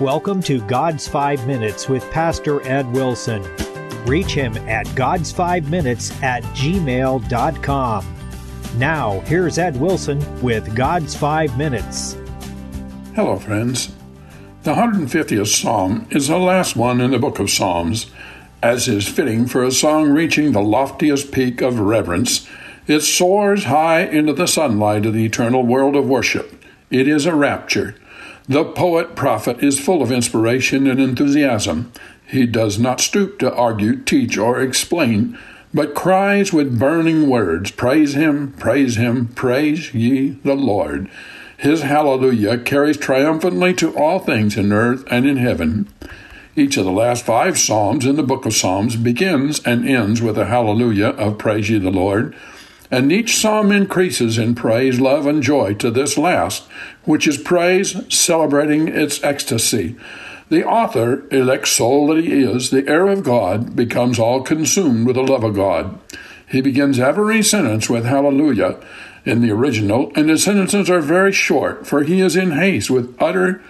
Welcome to God's Five Minutes with Pastor Ed Wilson. Reach him at God's Five Minutes at gmail.com. Now, here's Ed Wilson with God's Five Minutes. Hello, friends. The 150th Psalm is the last one in the book of Psalms, as is fitting for a song reaching the loftiest peak of reverence. It soars high into the sunlight of the eternal world of worship. It is a rapture. The poet prophet is full of inspiration and enthusiasm. He does not stoop to argue, teach, or explain, but cries with burning words, Praise him, praise him, praise ye the Lord. His hallelujah carries triumphantly to all things in earth and in heaven. Each of the last five Psalms in the book of Psalms begins and ends with a hallelujah of Praise ye the Lord and each psalm increases in praise, love, and joy to this last, which is praise celebrating its ecstasy. The author, elect soul that he is, the heir of God, becomes all consumed with the love of God. He begins every sentence with hallelujah in the original, and his sentences are very short, for he is in haste with utter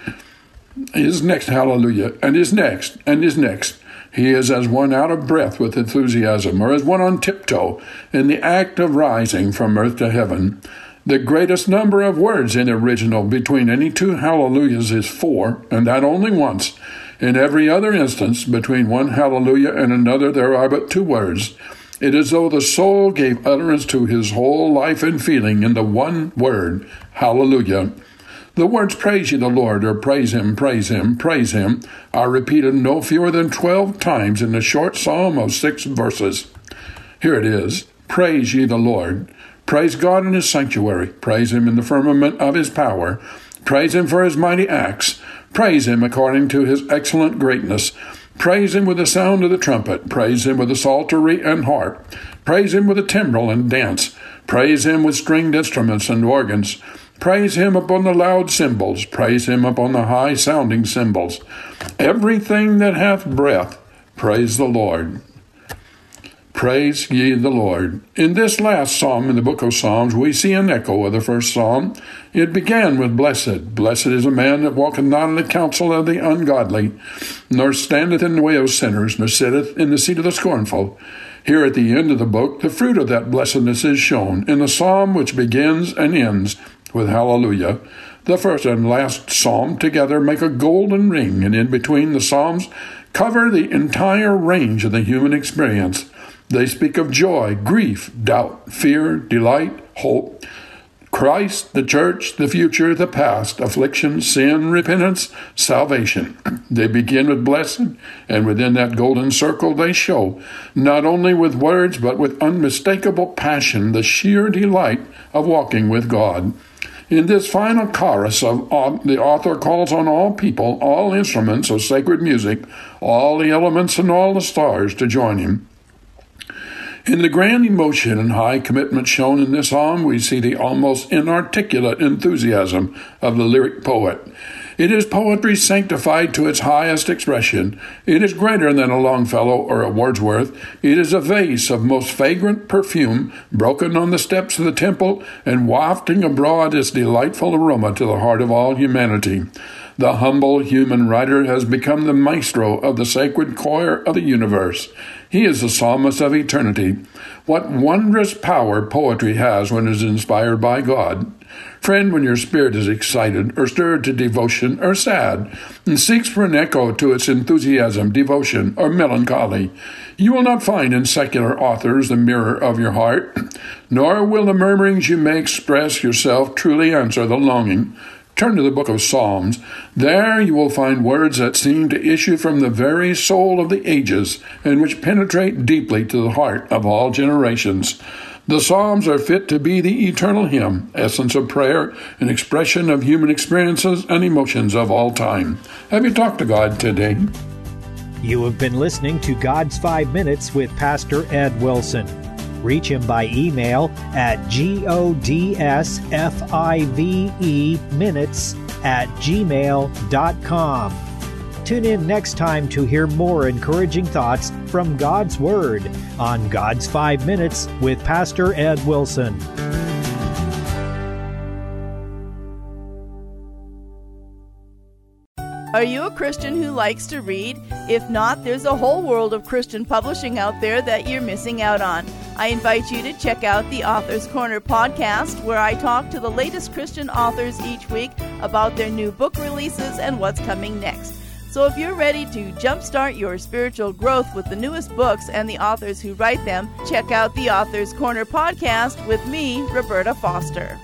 his next hallelujah, and his next, and his next. He is as one out of breath with enthusiasm, or as one on tiptoe in the act of rising from earth to heaven. The greatest number of words in the original between any two hallelujahs is four, and that only once. In every other instance, between one hallelujah and another, there are but two words. It is as though the soul gave utterance to his whole life and feeling in the one word, hallelujah. The words praise ye the Lord, or praise him, praise him, praise him, are repeated no fewer than twelve times in the short psalm of six verses. Here it is Praise ye the Lord. Praise God in his sanctuary. Praise him in the firmament of his power. Praise him for his mighty acts. Praise him according to his excellent greatness. Praise him with the sound of the trumpet. Praise him with the psaltery and harp. Praise him with the timbrel and dance. Praise him with stringed instruments and organs. Praise him upon the loud cymbals. Praise him upon the high sounding cymbals. Everything that hath breath, praise the Lord. Praise ye the Lord. In this last psalm in the book of Psalms, we see an echo of the first psalm. It began with Blessed. Blessed is a man that walketh not in the counsel of the ungodly, nor standeth in the way of sinners, nor sitteth in the seat of the scornful. Here at the end of the book, the fruit of that blessedness is shown in the psalm which begins and ends with Hallelujah. The first and last psalm together make a golden ring, and in between the psalms cover the entire range of the human experience. They speak of joy, grief, doubt, fear, delight, hope, Christ, the church, the future, the past, affliction, sin, repentance, salvation. They begin with blessing, and within that golden circle they show, not only with words, but with unmistakable passion, the sheer delight of walking with God. In this final chorus of uh, the author calls on all people, all instruments of sacred music, all the elements and all the stars to join him. In the grand emotion and high commitment shown in this psalm, we see the almost inarticulate enthusiasm of the lyric poet. It is poetry sanctified to its highest expression. It is greater than a Longfellow or a Wordsworth. It is a vase of most fragrant perfume, broken on the steps of the temple and wafting abroad its delightful aroma to the heart of all humanity. The humble human writer has become the maestro of the sacred choir of the universe. He is the psalmist of eternity. What wondrous power poetry has when it is inspired by God. Friend, when your spirit is excited or stirred to devotion or sad, and seeks for an echo to its enthusiasm, devotion, or melancholy, you will not find in secular authors the mirror of your heart, nor will the murmurings you may express yourself truly answer the longing. Turn to the book of Psalms. There you will find words that seem to issue from the very soul of the ages and which penetrate deeply to the heart of all generations. The Psalms are fit to be the eternal hymn, essence of prayer, an expression of human experiences and emotions of all time. Have you talked to God today? You have been listening to God's Five Minutes with Pastor Ed Wilson. Reach him by email at godsfive minutes at gmail.com. Tune in next time to hear more encouraging thoughts from God's Word on God's Five Minutes with Pastor Ed Wilson. Are you a Christian who likes to read? If not, there's a whole world of Christian publishing out there that you're missing out on. I invite you to check out the Author's Corner podcast, where I talk to the latest Christian authors each week about their new book releases and what's coming next. So if you're ready to jumpstart your spiritual growth with the newest books and the authors who write them, check out the Author's Corner podcast with me, Roberta Foster.